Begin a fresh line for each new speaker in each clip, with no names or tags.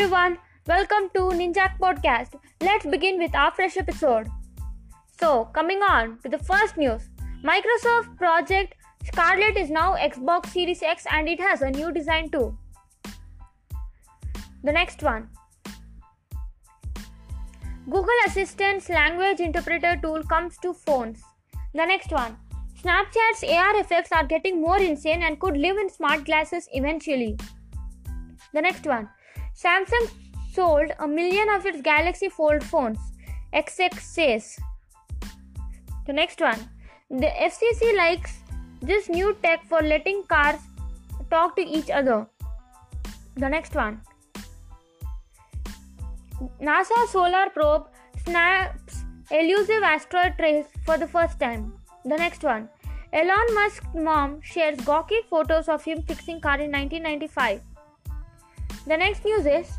everyone, welcome to Ninjak Podcast. Let's begin with our fresh episode. So, coming on to the first news Microsoft Project Scarlett is now Xbox Series X and it has a new design too. The next one Google Assistant's language interpreter tool comes to phones. The next one Snapchat's AR effects are getting more insane and could live in smart glasses eventually. The next one Samsung sold a million of its Galaxy Fold phones, XX says. The next one The FCC likes this new tech for letting cars talk to each other. The next one NASA solar probe snaps elusive asteroid trace for the first time. The next one Elon Musk's mom shares gawky photos of him fixing car in 1995. The next news is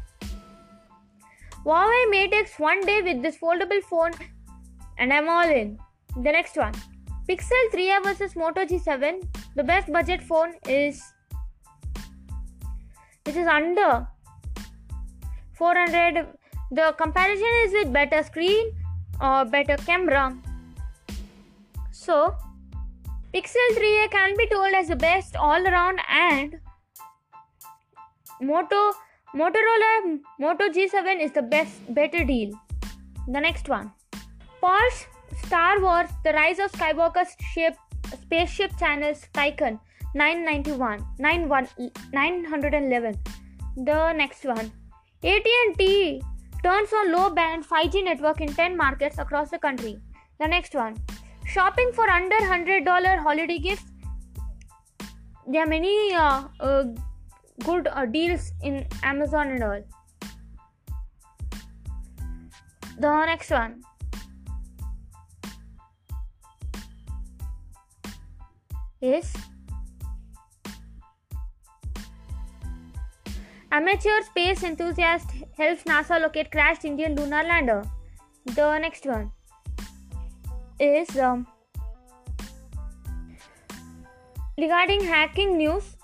Huawei Mate X one day with this foldable phone and I'm all in. The next one Pixel 3a versus Moto G7. The best budget phone is which is under 400. The comparison is with better screen or better camera. So, Pixel 3a can be told as the best all around and Moto Motorola Moto G7 is the best better deal. The next one. Porsche Star Wars The Rise of Skywalker ship, Spaceship Channels Taycan 991 911. The next one. AT&T turns on low band 5G network in 10 markets across the country. The next one. Shopping for under $100 holiday gifts. There are many uh, uh, good uh, deals in Amazon and all. The next one. Is amateur space enthusiast helps NASA locate crashed Indian lunar lander. The next one is um, regarding hacking news.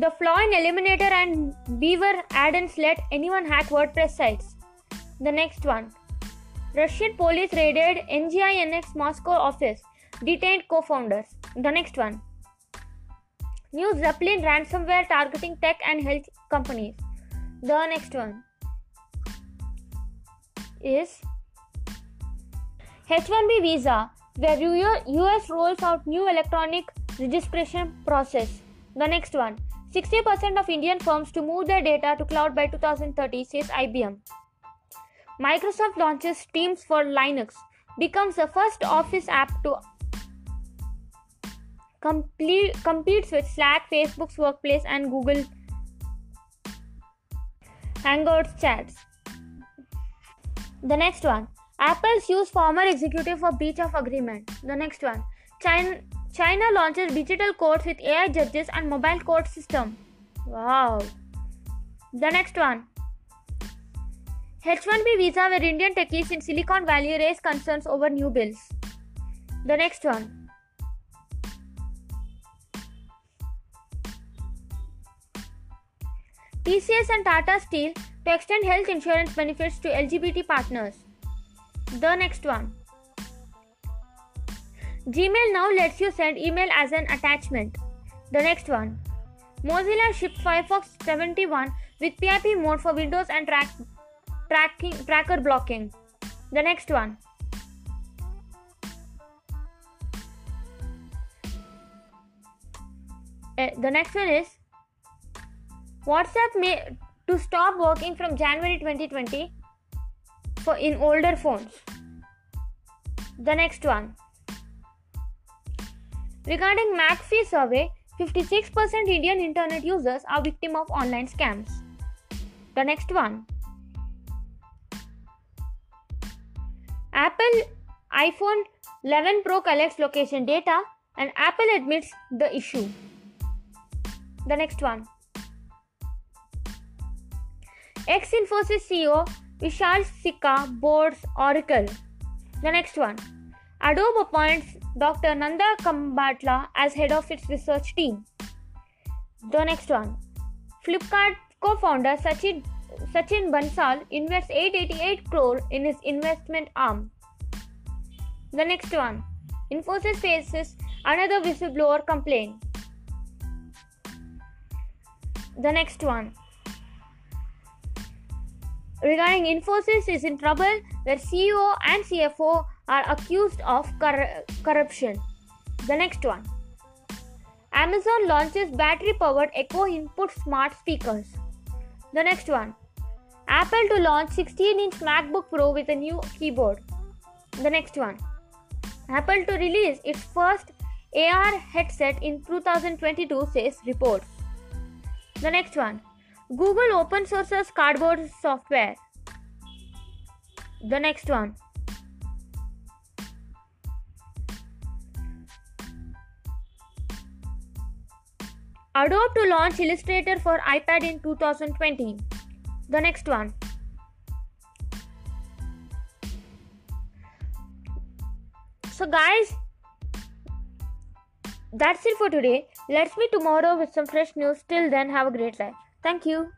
The flaw in Elementor and Beaver add-ins let anyone hack WordPress sites. The next one. Russian police raided NGINX Moscow office, detained co-founders. The next one. New Zeppelin ransomware targeting tech and health companies. The next one is H1B visa, where US rolls out new electronic registration process. The next one 60% of Indian firms to move their data to cloud by 2030, says IBM. Microsoft launches Teams for Linux, becomes the first Office app to complete, competes with Slack, Facebook's Workplace, and Google Hangouts chats. The next one Apple sues former executive for breach of agreement. The next one China, China launches digital courts with AI judges and mobile court system. Wow. The next one H1B visa where Indian techies in Silicon Valley raise concerns over new bills. The next one TCS and Tata Steel to extend health insurance benefits to LGBT partners. The next one. Gmail now lets you send email as an attachment. The next one. Mozilla ships Firefox 71 with PIP mode for Windows and track, tracking, tracker blocking. The next one. Uh, the next one is WhatsApp may to stop working from January 2020 for in older phones. The next one. Regarding McAfee survey, 56% Indian internet users are victim of online scams. The next one. Apple iPhone 11 Pro collects location data and Apple admits the issue. The next one. Ex Infosys CEO Vishal Sikka boards Oracle. The next one. Adobe appoints Dr. Nanda Kambhatla as head of its research team. The next one. Flipkart co founder Sachin Sachin Bansal invests 888 crore in his investment arm. The next one. Infosys faces another whistleblower complaint. The next one. Regarding Infosys is in trouble where CEO and CFO are accused of cor- corruption. The next one. Amazon launches battery powered Echo Input smart speakers. The next one. Apple to launch 16 inch MacBook Pro with a new keyboard. The next one. Apple to release its first AR headset in 2022 says report. The next one. Google open sources cardboard software. The next one. Adobe to launch Illustrator for iPad in 2020. The next one. So, guys, that's it for today. Let's meet tomorrow with some fresh news. Till then, have a great day. Thank you.